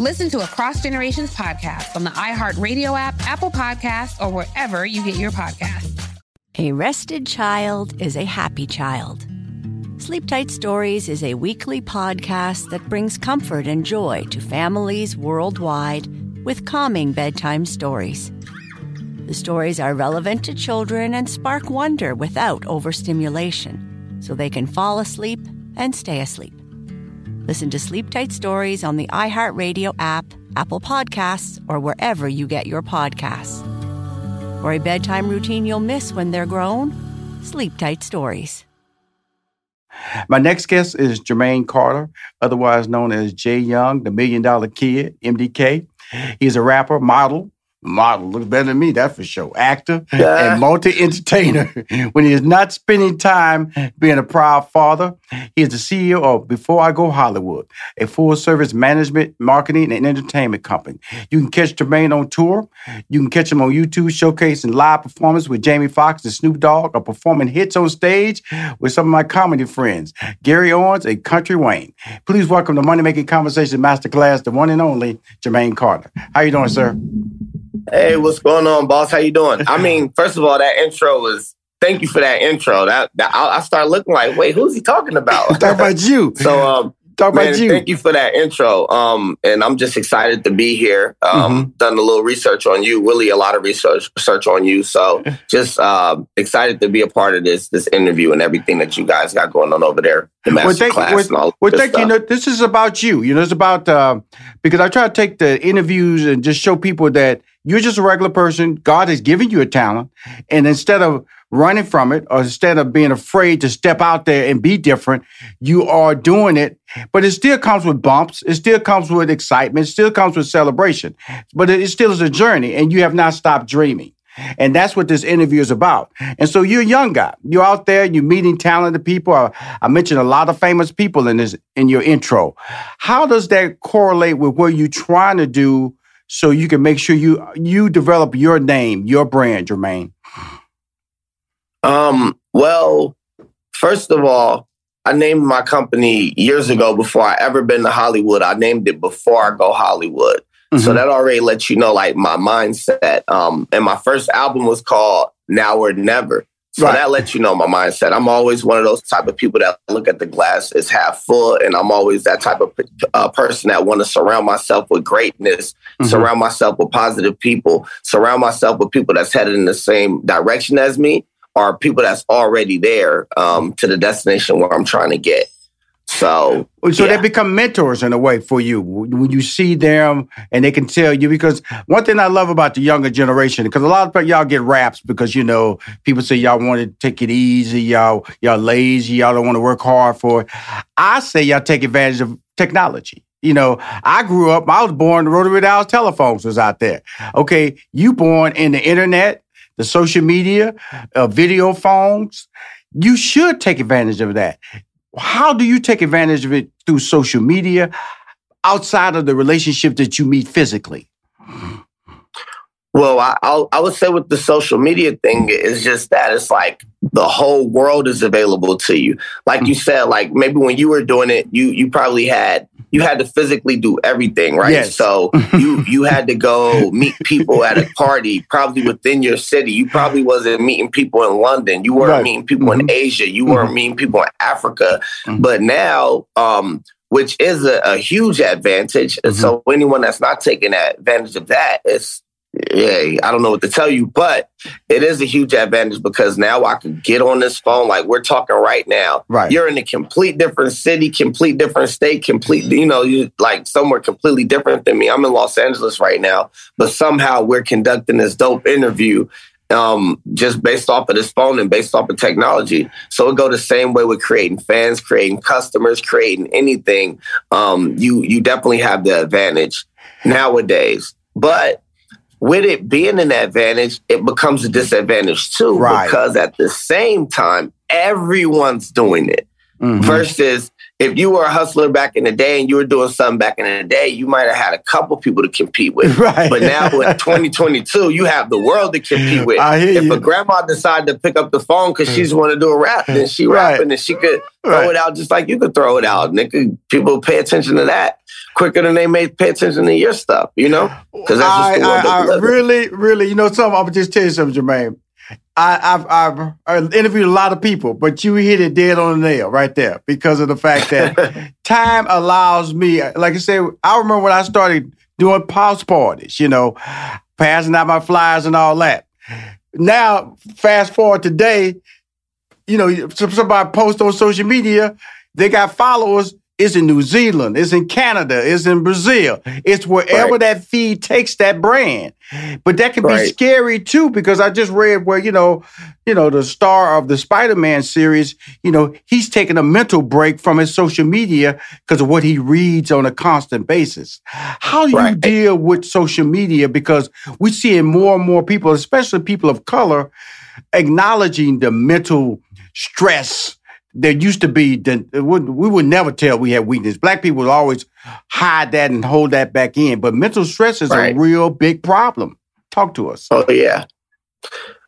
Listen to Across Generations podcast on the iHeartRadio app, Apple Podcasts, or wherever you get your podcasts. A rested child is a happy child. Sleep Tight Stories is a weekly podcast that brings comfort and joy to families worldwide with calming bedtime stories. The stories are relevant to children and spark wonder without overstimulation, so they can fall asleep and stay asleep. Listen to Sleep Tight Stories on the iHeartRadio app, Apple Podcasts, or wherever you get your podcasts. For a bedtime routine you'll miss when they're grown, Sleep Tight Stories. My next guest is Jermaine Carter, otherwise known as Jay Young, the Million Dollar Kid, MDK. He's a rapper, model, model looks better than me, that's for sure. Actor yeah. and multi entertainer. when he is not spending time being a proud father, he is the CEO of Before I Go Hollywood, a full service management, marketing, and entertainment company. You can catch Jermaine on tour. You can catch him on YouTube showcasing live performance with Jamie Foxx and Snoop Dogg or performing hits on stage with some of my comedy friends, Gary Owens and Country Wayne. Please welcome the Money Making Conversation Masterclass, the one and only Jermaine Carter. How you doing, sir? Hey, what's going on, boss? How you doing? I mean, first of all, that intro was. Thank you for that intro. That, that I, I started looking like, wait, who's he talking about? Talk about you. so, um, Talk Man, about you. Thank you for that intro. Um, and I'm just excited to be here. Um, mm-hmm. done a little research on you, really a lot of research research on you. So just uh, excited to be a part of this this interview and everything that you guys got going on over there. The master well, thank, class well, and all well, thank you. Know, this is about you. You know, it's about uh, because I try to take the interviews and just show people that you're just a regular person. God has given you a talent, and instead of running from it or instead of being afraid to step out there and be different, you are doing it. But it still comes with bumps. It still comes with excitement. It still comes with celebration. But it still is a journey and you have not stopped dreaming. And that's what this interview is about. And so you're a young guy. You're out there, you're meeting talented people. I, I mentioned a lot of famous people in this in your intro. How does that correlate with what you're trying to do so you can make sure you you develop your name, your brand, Jermaine? Um, well, first of all, I named my company years ago before I ever been to Hollywood. I named it before I go Hollywood. Mm-hmm. So that already lets you know like my mindset. Um, and my first album was called Now or Never. So right. that lets you know my mindset. I'm always one of those type of people that look at the glass as half full, and I'm always that type of uh, person that want to surround myself with greatness, mm-hmm. surround myself with positive people, surround myself with people that's headed in the same direction as me, or people that's already there um, to the destination where I'm trying to get. So, so yeah. they become mentors in a way for you when you see them and they can tell you. Because one thing I love about the younger generation, because a lot of y'all get raps because you know people say y'all want to take it easy, y'all y'all lazy, y'all don't want to work hard for it. I say y'all take advantage of technology. You know, I grew up, I was born, the rotary dial telephones was out there. Okay, you born in the internet, the social media, uh, video phones. You should take advantage of that. How do you take advantage of it through social media outside of the relationship that you meet physically? Well, I, I'll, I would say with the social media thing is just that it's like the whole world is available to you. Like you mm. said, like maybe when you were doing it, you you probably had you had to physically do everything, right? Yes. So you you had to go meet people at a party, probably within your city. You probably wasn't meeting people in London. You weren't right. meeting people mm-hmm. in Asia. You weren't mm-hmm. meeting people in Africa. Mm-hmm. But now, um, which is a, a huge advantage. And mm-hmm. so anyone that's not taking advantage of that is yeah, I don't know what to tell you, but it is a huge advantage because now I can get on this phone like we're talking right now. Right. You're in a complete different city, complete different state, complete, you know, you like somewhere completely different than me. I'm in Los Angeles right now, but somehow we're conducting this dope interview um, just based off of this phone and based off of technology. So it go the same way with creating fans, creating customers, creating anything. Um, you you definitely have the advantage nowadays. But with it being an advantage, it becomes a disadvantage too. Right. Because at the same time, everyone's doing it. Mhm. Versus if you were a hustler back in the day and you were doing something back in the day, you might have had a couple people to compete with. Right. But now in 2022, you have the world to compete with. I if you. a grandma decided to pick up the phone because she's mm. want to do a rap, then she Right. rapping and she could throw Right. it out just like you could throw it out. And it could, people pay attention to that quicker than they may pay attention to your stuff, you know? Because that's just the world I, I really, really, you know, something. I'm just tell you something, Jermaine. I, I've, I've, interviewed a lot of people, but you hit it dead on the nail right there because of the fact that time allows me. Like I said, I remember when I started doing house parties, you know, passing out my flyers and all that. Now, fast forward today, you know, somebody post on social media, they got followers. It's in New Zealand, it's in Canada, it's in Brazil. It's wherever Right. that feed takes that brand. But that can be scary too, because I just read where, you know, you know, the star of the Spider-Man series, you know, he's taking a mental break from his social media because of what he reads on a constant basis. How do you deal with social media? Because we're seeing more and more people, especially people of color, acknowledging the mental stress there used to be that we would never tell we had weakness. Black people would always hide that and hold that back in. But mental stress is Right. a real big problem. Talk to us. Oh yeah.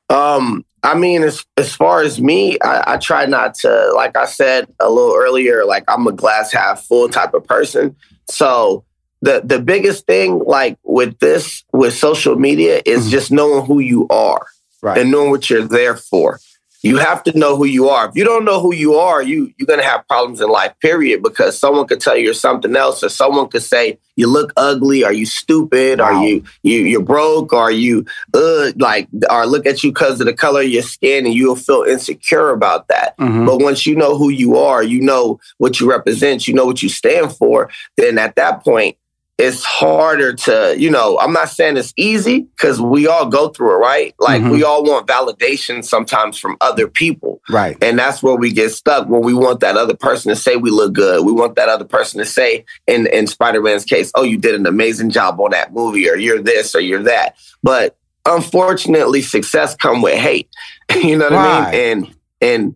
Um, I mean, as as far as me, I, I try not to, like I said a little earlier, like I'm a glass half full type of person. So the the biggest thing, like with this, with social media, is Mhm. just knowing who you are Right. and knowing what you're there for. You have to know who you are. If you don't know who you are, you you're gonna have problems in life, period. Because someone could tell you you're something else, or someone could say you look ugly, are you stupid, Wow. are you you you're broke, are you uh like or look at you because of the color of your skin and you'll feel insecure about that. Mhm. But once you know who you are, you know what you represent, you know what you stand for, then at that point, it's harder to, you know, I'm not saying it's easy because we all go through it, right? Like Mhm. we all want validation sometimes from other people. Right. And that's where we get stuck when we want that other person to say we look good. We want that other person to say, in, in Spider Man's case, oh, you did an amazing job on that movie, or you're this, or you're that. But unfortunately, success come with hate. you know what I mean? And and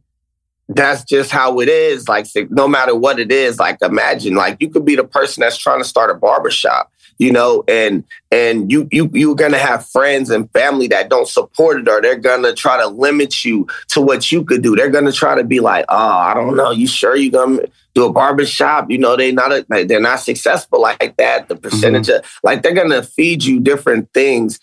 that's just how it is. Like no matter what it is, like imagine, like you could be the person that's trying to start a barbershop, you know, and and you you you're gonna have friends and family that don't support it, or they're gonna try to limit you to what you could do. They're gonna try to be like, oh, I don't know, you sure you gonna do a barbershop? You know, they not a, like, they're not successful like that. The mm-hmm. percentage of like they're gonna feed you different things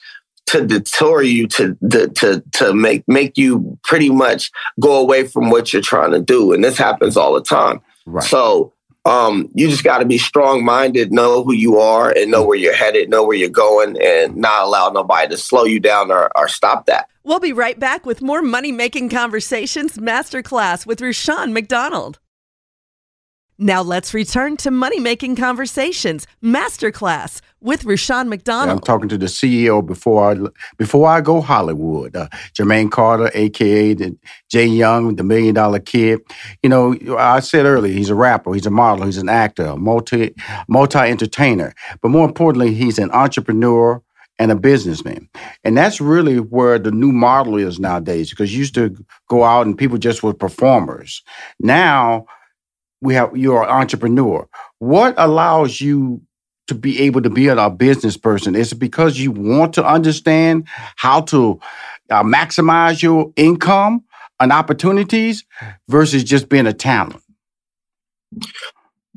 to deter you to, to to to make make you pretty much go away from what you're trying to do and this happens all the time Right. so um you just got to be strong minded know who you are and know where you're headed know where you're going and not allow nobody to slow you down or, or stop that We'll be right back with more Money Making Conversations Masterclass with Rushion McDonald. Now let's return to Money Making Conversations Masterclass with Rushion Yeah, I'm talking to the CEO before I before I go Hollywood. Uh, Jermaine Carter, aka the Jay Young, the Million Dollar Kid. You know, I said earlier, he's a rapper, he's a model, he's an actor, a multi multi entertainer, but more importantly, he's an entrepreneur and a businessman. And that's really where the new model is nowadays. Because you used to go out and people just were performers. Now we have you're an entrepreneur. What allows you to be able to be a business person? Is it because you want to understand how to uh, maximize your income and opportunities versus just being a talent?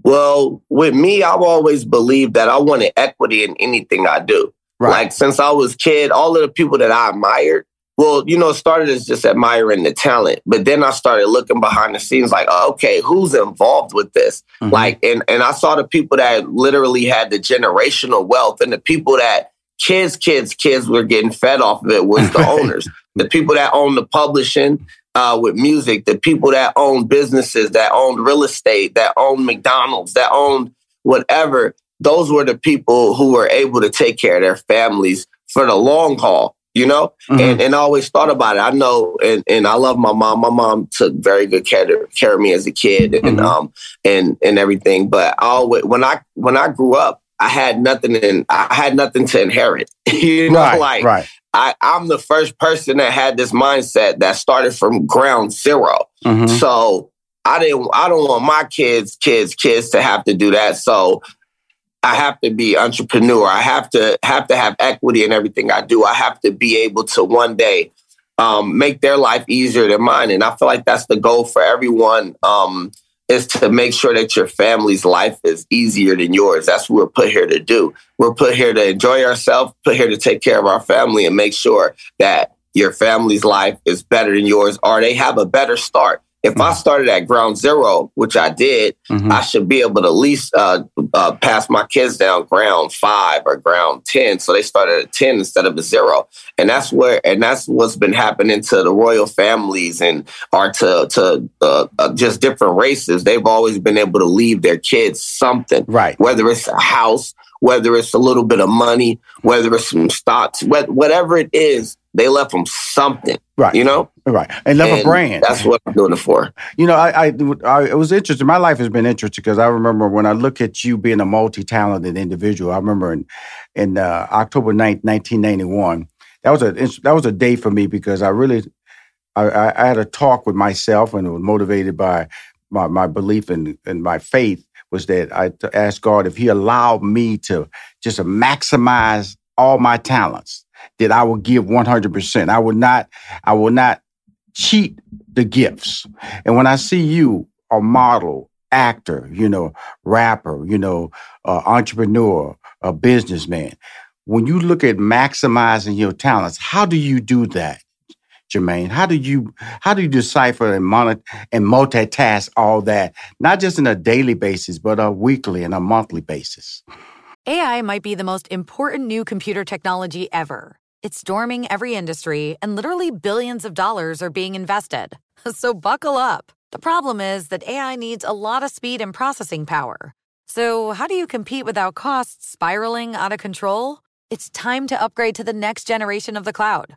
well with me i've always believed that i wanted equity in anything i do Right. Like since I was a kid, all of the people that I admired, well, you know, it started as just admiring the talent, but then I started looking behind the scenes, like, oh, okay, who's involved with this? Mhm. Like, and and I saw the people that literally had the generational wealth and the people that kids, kids, kids were getting fed off of it was the owners, the people that own the publishing uh, with music, the people that own businesses, that owned real estate, that owned McDonald's, that owned whatever. Those were the people who were able to take care of their families for the long haul you know, mm-hmm. and, and I always thought about it. I know, and, and I love my mom. My mom took very good care, to, care of me as a kid and, mm-hmm. um, and, and everything. But I always, when I, when I grew up, I had nothing and I had nothing to inherit. you know, right, like right. I, I'm the first person that had this mindset that started from ground 0 mm-hmm. So I didn't, I don't want my kids, kids, kids to have to do that. So I have to be entrepreneur. I have to have to have equity in everything I do. I have to be able to one day um, make their life easier than mine. And I feel like that's the goal for everyone. Um, is to make sure that your family's life is easier than yours. That's what we're put here to do. We're put here to enjoy ourselves, put here to take care of our family and make sure that your family's life is better than yours or they have a better start. If mm-hmm. I started at ground zero, which I did, mm-hmm. I should be able to at least uh, uh, pass my kids down ground five or ground 10. So they started at 10 instead of a zero. And that's where, and that's what's been happening to the royal families and or to, to uh, uh just different races. They've always been able to leave their kids something, right? Whether it's a house, whether it's a little bit of money, whether it's some stocks, whatever it is, they left them something. Right. You know? Right. And left and a brand. That's what I'm doing it for. You know, I, I, I it was interesting. My life has been interesting because I remember when I look at you being a multi-talented individual, I remember in, in uh, October 9th, 1991, that was a that was a day for me because I really I, I had a talk with myself and it was motivated by my, my belief in, in my faith was that I asked God if He allowed me to just maximize all my talents that I would give 100%. I would not, I will not cheat the gifts. And when I see you, a model, actor, you know, rapper, you know, uh, entrepreneur, a businessman, when you look at maximizing your talents, how do you do that? Jermaine, how do you how do you decipher and monitor and multitask all that, not just on a daily basis, but a weekly and a monthly basis? AI might be the most important new computer technology ever. It's storming every industry, and literally billions of dollars are being invested. So buckle up. The problem is that AI needs a lot of speed and processing power. So, how do you compete without costs spiraling out of control? It's time to upgrade to the next generation of the cloud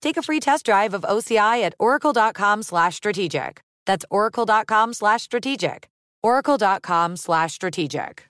take a free test drive of OCI at oracle.com slash strategic. That's oracle.com slash strategic. oracle.com slash strategic.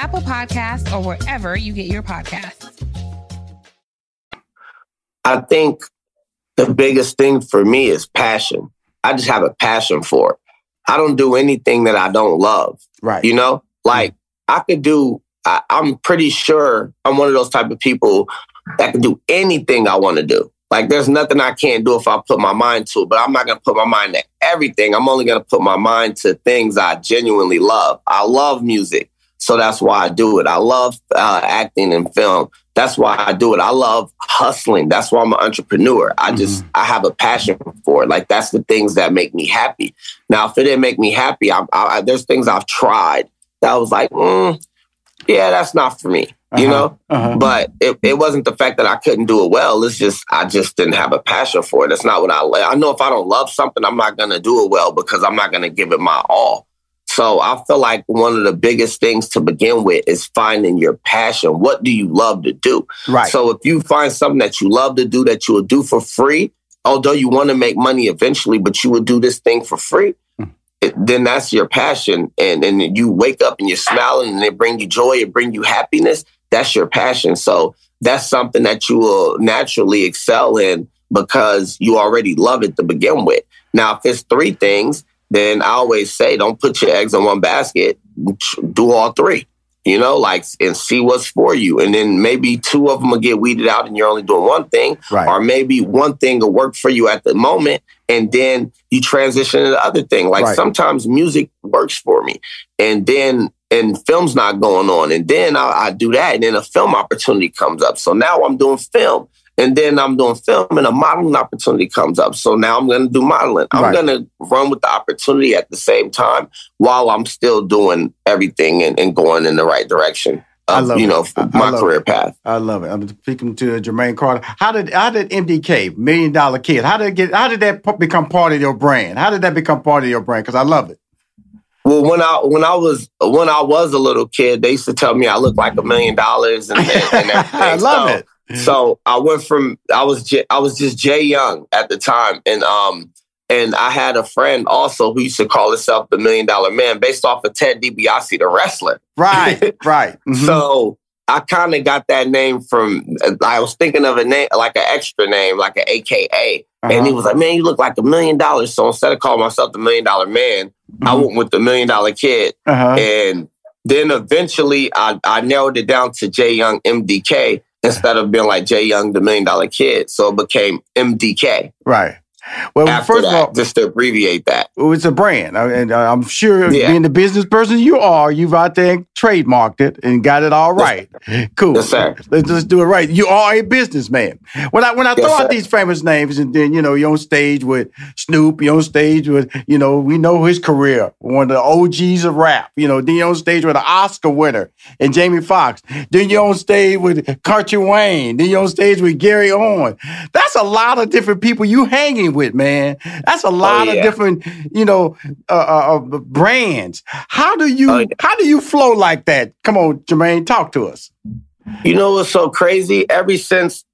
Apple Podcasts, or wherever you get your podcasts. I think the biggest thing for me is passion. I just have a passion for it. I don't do anything that I don't love. Right. You know, like I could do, I, I'm pretty sure I'm one of those type of people that can do anything I want to do. Like there's nothing I can't do if I put my mind to it, but I'm not going to put my mind to everything. I'm only going to put my mind to things I genuinely love. I love music. So that's why I do it. I love uh, acting and film. That's why I do it. I love hustling. That's why I'm an entrepreneur. I just mm-hmm. I have a passion for it. Like that's the things that make me happy. Now, if it didn't make me happy, I, I, there's things I've tried that I was like, mm, yeah, that's not for me. You uh-huh. know, uh-huh. but it, it wasn't the fact that I couldn't do it well. It's just I just didn't have a passion for it. That's not what I. I know if I don't love something, I'm not gonna do it well because I'm not gonna give it my all. So I feel like one of the biggest things to begin with is finding your passion. What do you love to do? Right. So if you find something that you love to do that you will do for free, although you want to make money eventually, but you will do this thing for free, hmm. it, then that's your passion. And and you wake up and you're smiling and it bring you joy, it bring you happiness. That's your passion. So that's something that you will naturally excel in because you already love it to begin with. Now, if it's three things, then I always say, don't put your eggs in one basket. Do all three, you know, like, and see what's for you. And then maybe two of them will get weeded out and you're only doing one thing. Right. Or maybe one thing will work for you at the moment. And then you transition to the other thing. Like right. sometimes music works for me. And then and film's not going on. And then I, I, do that, and then a film opportunity comes up. So now I'm doing film. And then I'm doing film and a modeling opportunity comes up. So now I'm going to do modeling. I'm right. going to run with the opportunity at the same time while I'm still doing everything and, and going in the right direction. Of, I love you know it. my career it. path. I love it. I'm speaking to Jermaine Carter. How did how did MDK Million Dollar Kid? How did it get? How did that become part of your brand? How did that become part of your brand? Because I love it. Well, when I when I was when I was a little kid, they used to tell me I looked like a million dollars and, and, and. I love so, it. So I went from I was J, I was just Jay Young at the time, and um and I had a friend also who used to call himself the Million Dollar Man, based off of Ted DiBiase, the wrestler. Right, right. Mm-hmm. So I kind of got that name from. I was thinking of a name like an extra name, like an AKA, uh-huh. and he was like, "Man, you look like a million dollars." So instead of calling myself the Million Dollar Man, mm-hmm. I went with the Million Dollar Kid, uh-huh. and then eventually I, I narrowed it down to Jay Young MDK instead of being like Jay Young, the Million Dollar Kid. So it became MDK. Right. Well, After first that, of all, just to abbreviate that, it's a brand, and uh, I'm sure yeah. being the business person you are, you've out there trademarked it and got it all right. cool. Yes, sir. Let's just do it right. You are a businessman. When I when I yes, throw sir. out these famous names, and then you know you're on stage with Snoop, you're on stage with you know we know his career, one of the OGs of rap. You know, then you're on stage with an Oscar winner and Jamie Foxx. Then you're on stage with Country Wayne. Then you're on stage with Gary Owen. That's a lot of different people you hanging with, man. That's a oh, lot oh, yeah. of different, you know, uh, uh, uh, brands. How do you oh, yeah. how do you flow like that? Come on, Jermaine, talk to us. You know what's so crazy? Ever since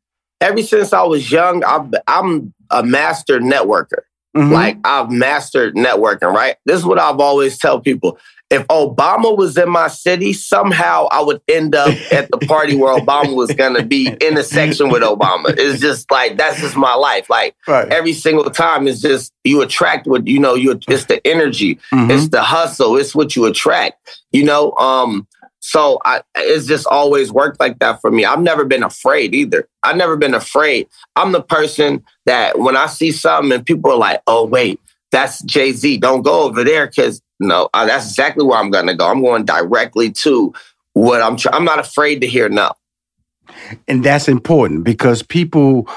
ever since I was young, i am a master networker. Mm-hmm. Like I've mastered networking. Right. This is what I've always tell people if Obama was in my city, somehow I would end up at the party where Obama was gonna be in a section with Obama. It's just like that's just my life. Like right. every single time, it's just you attract what you know. You it's the energy, mm-hmm. it's the hustle, it's what you attract. You know, um, so I, it's just always worked like that for me. I've never been afraid either. I've never been afraid. I'm the person that when I see something and people are like, "Oh wait, that's Jay Z. Don't go over there because no, uh, that's exactly where I'm going to go. I'm going directly to what I'm. Tr- I'm not afraid to hear no. And that's important because people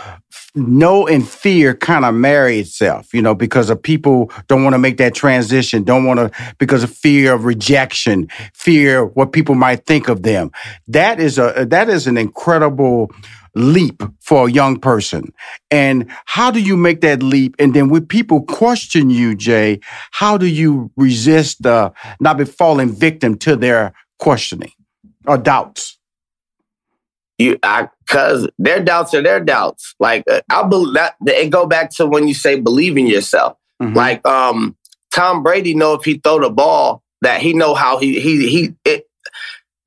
know and fear kind of marry itself, you know, because of people don't want to make that transition, don't want to, because of fear of rejection, fear what people might think of them. That is a, that is an incredible leap for a young person. And how do you make that leap? And then when people question you, Jay, how do you resist uh, not be falling victim to their questioning or doubts? You, I, cause their doubts are their doubts. Like uh, I believe that it go back to when you say believe in yourself. Mm-hmm. Like um, Tom Brady know if he throw the ball that he know how he he he. It,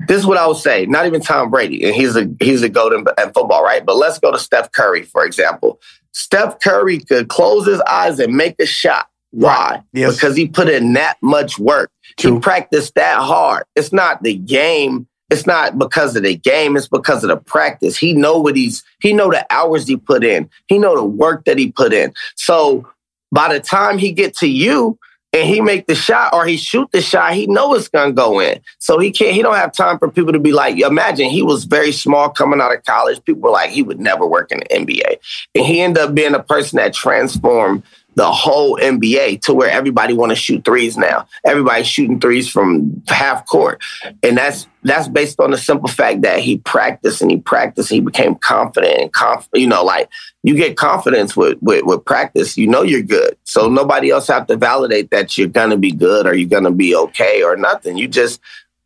this is what I would say. Not even Tom Brady, and he's a he's a golden at football, right? But let's go to Steph Curry, for example. Steph Curry could close his eyes and make a shot. Why? Yes. Because he put in that much work. True. He practiced that hard. It's not the game it's not because of the game it's because of the practice he know what he's he know the hours he put in he know the work that he put in so by the time he get to you and he make the shot or he shoot the shot he know it's gonna go in. So he can't he don't have time for people to be like imagine he was very small coming out of college. People were like he would never work in the nba and he ended up being a person that transformed the whole NBA to where everybody want to shoot threes now. Everybody's shooting threes from half court. And that's that's based on the simple fact that he practiced and he practiced and he became confident and conf- you know like you get confidence with, with with practice you know you're good so nobody else have to validate that you're gonna be good or you're gonna be okay or nothing you just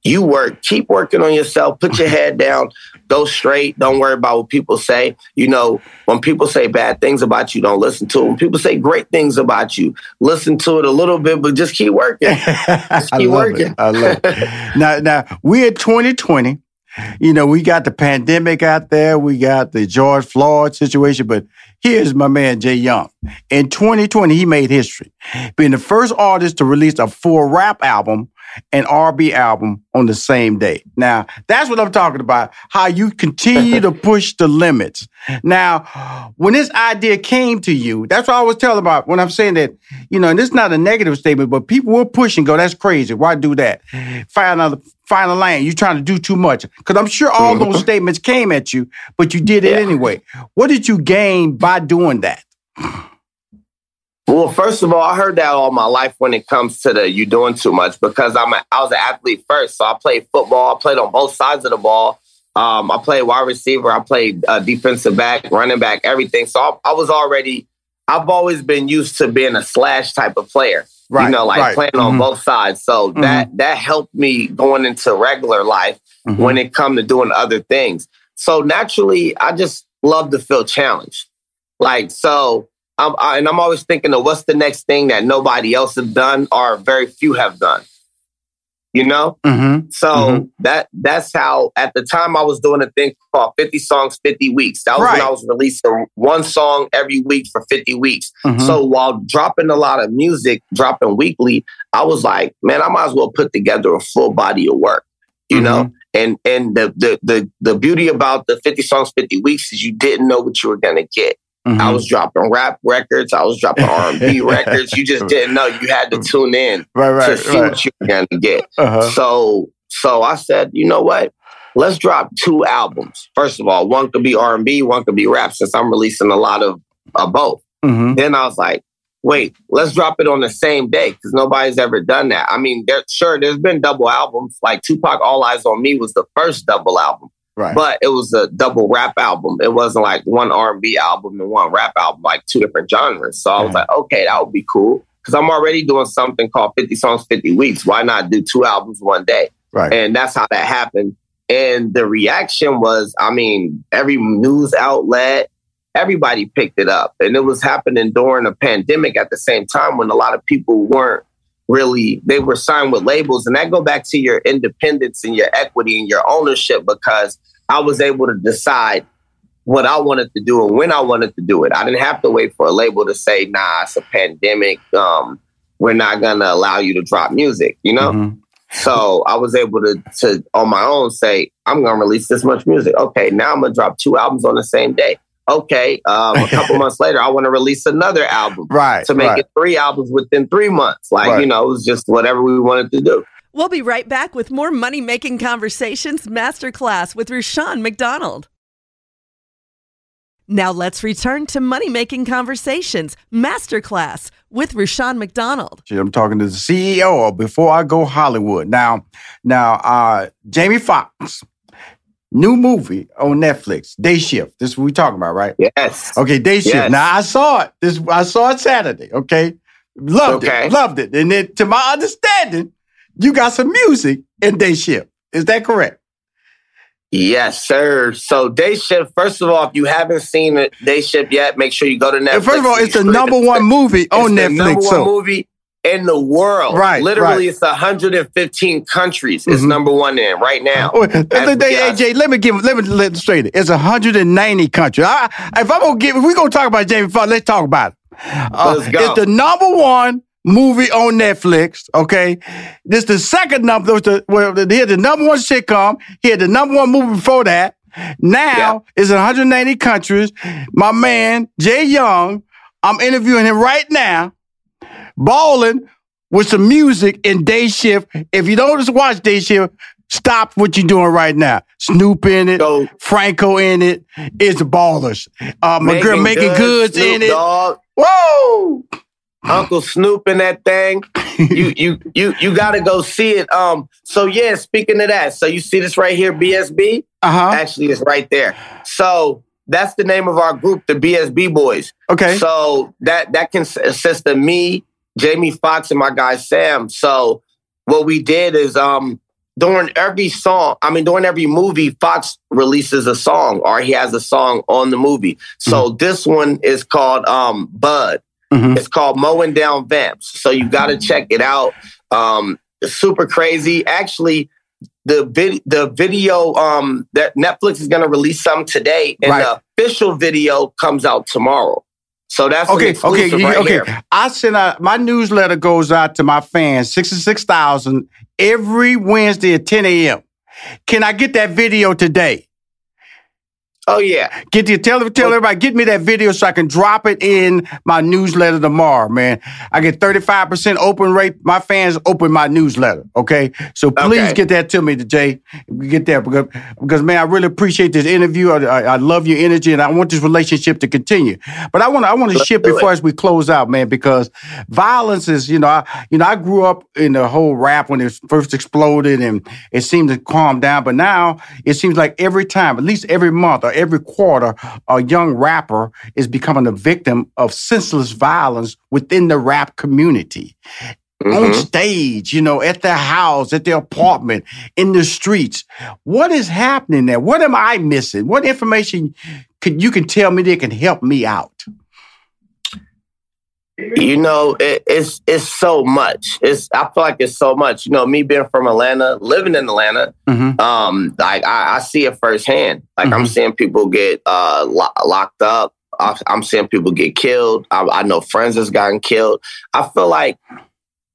you work, keep working on yourself, put your head down, go straight. Don't worry about what people say. You know, when people say bad things about you, don't listen to them. When people say great things about you, listen to it a little bit, but just keep working. Just keep I working. It. I love it. now, now we're 2020. You know, we got the pandemic out there. We got the George Floyd situation, but here's my man Jay Young. In 2020, he made history, being the first artist to release a full rap album and R&B album on the same day. Now, that's what I'm talking about, how you continue to push the limits. Now, when this idea came to you, that's what I was telling about when I'm saying that, you know, and this is not a negative statement, but people will push and go, that's crazy. Why do that? Find another find a lane. You're trying to do too much. Because I'm sure all those statements came at you, but you did it yeah. anyway. What did you gain by doing that? Well, first of all, I heard that all my life when it comes to the you doing too much because I'm a, I was an athlete first, so I played football. I played on both sides of the ball. Um, I played wide receiver. I played uh, defensive back, running back, everything. So I, I, was already. I've always been used to being a slash type of player. Right, you know, like right. playing mm-hmm. on both sides. So mm-hmm. that that helped me going into regular life mm-hmm. when it come to doing other things. So naturally, I just love to feel challenged. Like so I'm, I, and I'm always thinking of what's the next thing that nobody else have done or very few have done. You know, mm-hmm. so mm-hmm. that that's how at the time I was doing a thing called 50 songs, 50 weeks. That was right. when I was releasing one song every week for 50 weeks. Mm-hmm. So while dropping a lot of music, dropping weekly, I was like, man, I might as well put together a full body of work. You know, mm-hmm. and and the the the the beauty about the 50 songs, 50 weeks is you didn't know what you were gonna get. Mm-hmm. I was dropping rap records. I was dropping R and B records. You just didn't know. You had to tune in right, right, to see right. what you were going to get. Uh-huh. So, so I said, you know what? Let's drop two albums. First of all, one could be R and B, one could be rap. Since I'm releasing a lot of uh, both. Mm-hmm. Then I was like, wait, let's drop it on the same day because nobody's ever done that. I mean, there, sure, there's been double albums. Like Tupac, All Eyez on Me was the first double album. Right. But it was a double rap album. It wasn't like one R and B album and one rap album, like two different genres. So I was like, okay, that would be cool because I'm already doing something called 50 songs, 50 weeks. Why not do two albums one day? Right. And that's how that happened. And the reaction was, I mean, every news outlet, everybody picked it up, and it was happening during a pandemic at the same time when a lot of people weren't really they were signed with labels and that go back to your independence and your equity and your ownership because I was able to decide what I wanted to do and when I wanted to do it. I didn't have to wait for a label to say, nah, it's a pandemic. Um, we're not gonna allow you to drop music, you know? Mm-hmm. So I was able to to on my own say, I'm gonna release this much music. Okay, now I'm gonna drop two albums on the same day okay, um, a couple months later, I want to release another album. Right. To make right. it three albums within three months. Like, right. you know, it was just whatever we wanted to do. We'll be right back with more Money Making Conversations Masterclass with Rushion McDonald. Now let's return to Money Making Conversations Masterclass with Rushion McDonald. I'm talking to the CEO of Before I Go Hollywood. Now, now, uh, Jamie Foxx new movie on Netflix, Day Shift. This is what we talking about, right? Yes. Okay, Day Shift. Yes. Now I saw it. This I saw it Saturday. Okay, loved Okay. it, loved it. And then, to my understanding, you got some music in Day Shift. Is that correct? Yes, sir. So Day Shift, first of all, if you haven't seen it, Day Shift yet, make sure you go to Netflix. And first of all, it's the number one movie on the Netflix. number one so movie in the world. Right, Literally, right. it's 115 countries. It's Mhm. number one in right now. Oh, As hey, we- hey, AJ, let me give, let me let it straight. It's 190 countries. I, if I'm gonna give, if we gonna talk about Jamie Foxx, let's talk about it. Uh, Let's go. It's the number one movie on Netflix. Okay, this the second number. was the, well, he had the number one sitcom. He had the number one movie before that. Now it's 190 countries. My man Jay Young, I'm interviewing him right now, balling with some music in Day Shift. If you don't just watch Day Shift, stop what you're doing right now. Snoop in it, Franco in it. It's ballers. Uh, my girl Meagan Good's in it. Dogg. Whoa! Uncle Snoop in that thing. you you you you gotta go see it. Um, so yeah, speaking of that, so you see this right here, BSB? Uh-huh. Actually, it's right there. So that's the name of our group, the BSB Boys. Okay. So that that consists of me, Jamie Foxx, and my guy Sam. So what we did is um during every song, I mean during every movie, Foxx releases a song or he has a song on the movie. So this one is called um Bud. It's called Mowing Down Vamps. So you got to check it out. Um, super crazy. Actually, the vid- the video um, that Netflix is going to release some today, and Right. the official video comes out tomorrow. So that's Okay, okay, right okay. here. I send out my newsletter goes out to my fans, sixty-six thousand every Wednesday at ten a.m. Can I get that video today? Oh yeah. Get the tell tell everybody get me that video so I can drop it in my newsletter tomorrow, man. I get 35% open rate. My fans open my newsletter. Okay. So please Okay. get that to me, Jay. Get that because, because man, I really appreciate this interview. I, I, I love your energy and I want this relationship to continue. But I want to I want to shift before as we close out, man, because violence is, you know, I you know, I grew up in the whole rap when it first exploded and it seemed to calm down. But now it seems like every time, at least every month or every quarter, a young rapper is becoming a victim of senseless violence within the rap community. On Mhm. stage, you know, at their house, at their apartment, in the streets. What is happening there? What am I missing? What information could you can tell me that can help me out? You know, it, it's it's so much. It's I feel like it's so much. You know, me being from Atlanta, living in Atlanta, Mm-hmm. um, like I, I see it firsthand. Like I'm Mhm. seeing people get uh lo- locked up. I, I'm seeing people get killed. I, I know friends that's gotten killed. I feel like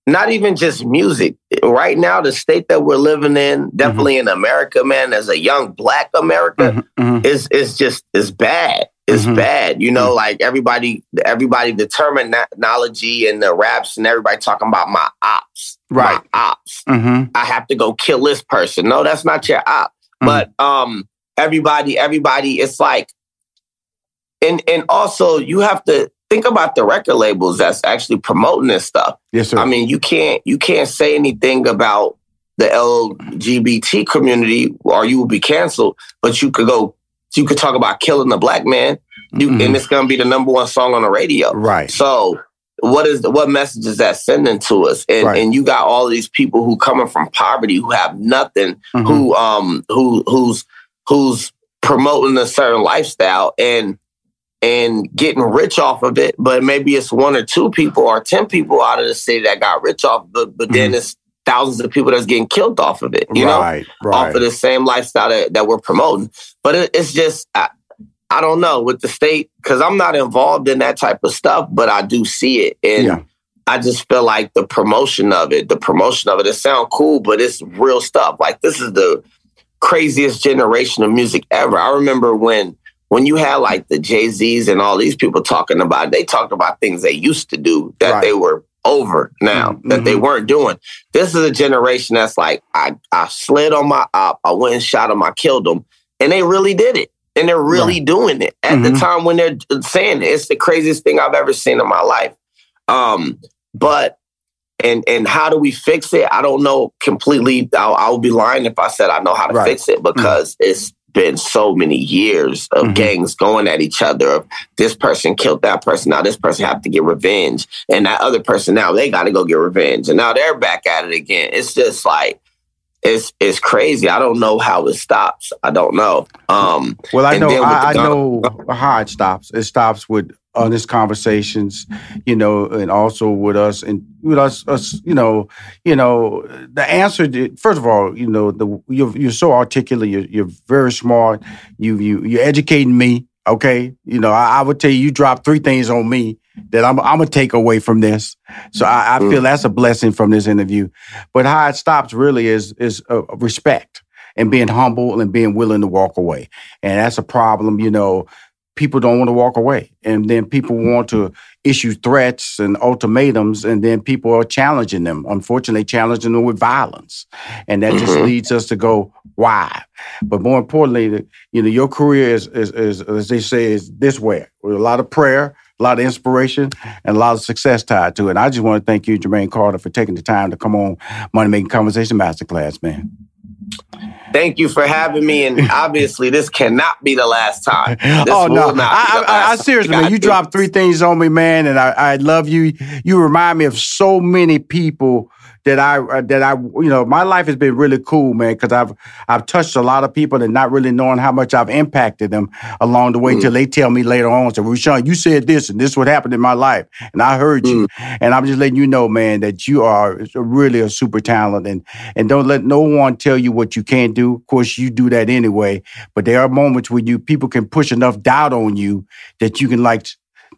not even just music. Right now, the state that we're living in, definitely in America, man, as a young Black America, Mm-hmm. is is just is bad. It's Mhm. bad. You know, like everybody, everybody, the terminology and the raps and everybody talking about my ops, Right. My ops. Mm-hmm. I have to go kill this person. No, that's not your op. But um, everybody, everybody, it's like, and and also you have to think about the record labels that's actually promoting this stuff. Yes, sir. I mean, you can't you can't say anything about the LGBT community or you will be canceled. But you could go, you could talk about killing the black man, you, and it's gonna be the number one song on the radio. Mm-hmm. Right. So what is the, what message is that sending to us? And Right. and you got all these people who coming from poverty who have nothing, Mhm. who um who who's who's promoting a certain lifestyle and and getting rich off of it, but maybe it's one or two people or ten people out of the city that got rich off, but but then it's thousands of people that's getting killed off of it, you. Right, know, right. off of the same lifestyle that, that we're promoting. But it, it's just I, I don't know with the state because I'm not involved in that type of stuff, but I do see it, and Yeah. I just feel like the promotion of it, the promotion of it, it sounds cool, but it's real stuff. Like this is the craziest generation of music ever. I remember when when you had like the Jay Z's and all these people talking about, it, they talked about things they used to do that Right. they were over now that they weren't doing. This is a generation that's like, I I slid on my op, I went and shot him, I killed him, and they really did it. And they're really doing it at the Mhm. time when they're saying it. It's the craziest thing I've ever seen in my life. Um, but and and how do we fix it? I don't know completely. I'll, I'll be lying if I said I know how to Right. fix it because it's been so many years of mm-hmm. gangs going at each other. Of this person killed that person. Now this person have to get revenge, and that other person now they got to go get revenge, and now they're back at it again. It's just like it's it's crazy. I don't know how it stops. I don't know. Um, well, I know I, I know how it stops. It stops with honest conversations, you know, and also with us and with us, us, you know, you know, the answer. To, first of all, you know, the you're, you're so articulate. You're, you're very smart. You you you're educating me. Okay, you know, I, I would tell you, you drop three things on me that I'm, I'm gonna take away from this. So I, I feel mm. that's a blessing from this interview. But how it stops really is is uh, respect and being humble and being willing to walk away. And that's a problem, you know people don't want to walk away. And then people want to issue threats and ultimatums, and then people are challenging them, unfortunately, challenging them with violence. And that mm-hmm. just leads us to go, why? But more importantly, you know, your career is, is, is, as they say, is this way with a lot of prayer, a lot of inspiration, and a lot of success tied to it. And I just want to thank you, Jermaine Carter, for taking the time to come on Money Making Conversation Masterclass, man. Thank you for having me, and obviously this cannot be the last time. Oh, this oh no, I, I, I, seriously, man, you dropped three things on me, man, and I, I love you. You remind me of so many people that I uh, that I you know my life has been really cool, man, because I've I've touched a lot of people and not really knowing how much I've impacted them along the way until mm. they tell me later on, so Rushion, you said this and this is what happened in my life, and I heard you, mm. and I'm just letting you know, man, that you are really a super talent, and and don't let no one tell you what you can't do. Of course, you do that anyway, but there are moments when you people can push enough doubt on you that you can like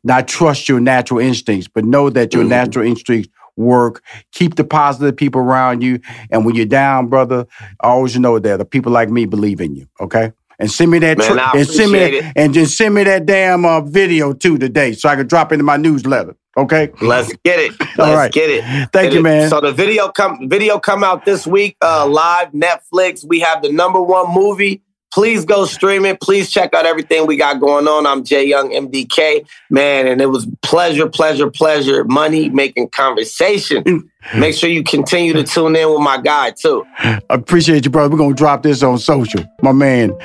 not trust your natural instincts, but know that your mm. natural instincts work. Keep the positive people around you. And when you're down, brother, always know that the people like me believe in you. Okay. And send me that, Man, and send me that, and just send me that damn uh, video too today, so I can drop into my newsletter. Okay, let's get it. Let's All right. get it. Thank and you, man. So the video come video come out this week, uh, live Netflix. We have the number one movie Please go stream it. Please check out everything we got going on. I'm Jay Young MDK, man, and it was pleasure, pleasure, pleasure. Money making conversation. Make sure you continue to tune in with my guy too. Appreciate you, brother. We're gonna drop this on social. My man,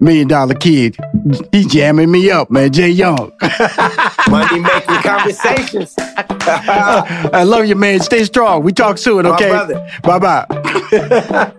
Million Dollar Kid, he's jamming me up, man. Jay Young. Money making conversations. I love you, man. Stay strong. We talk soon, okay? Bye bye.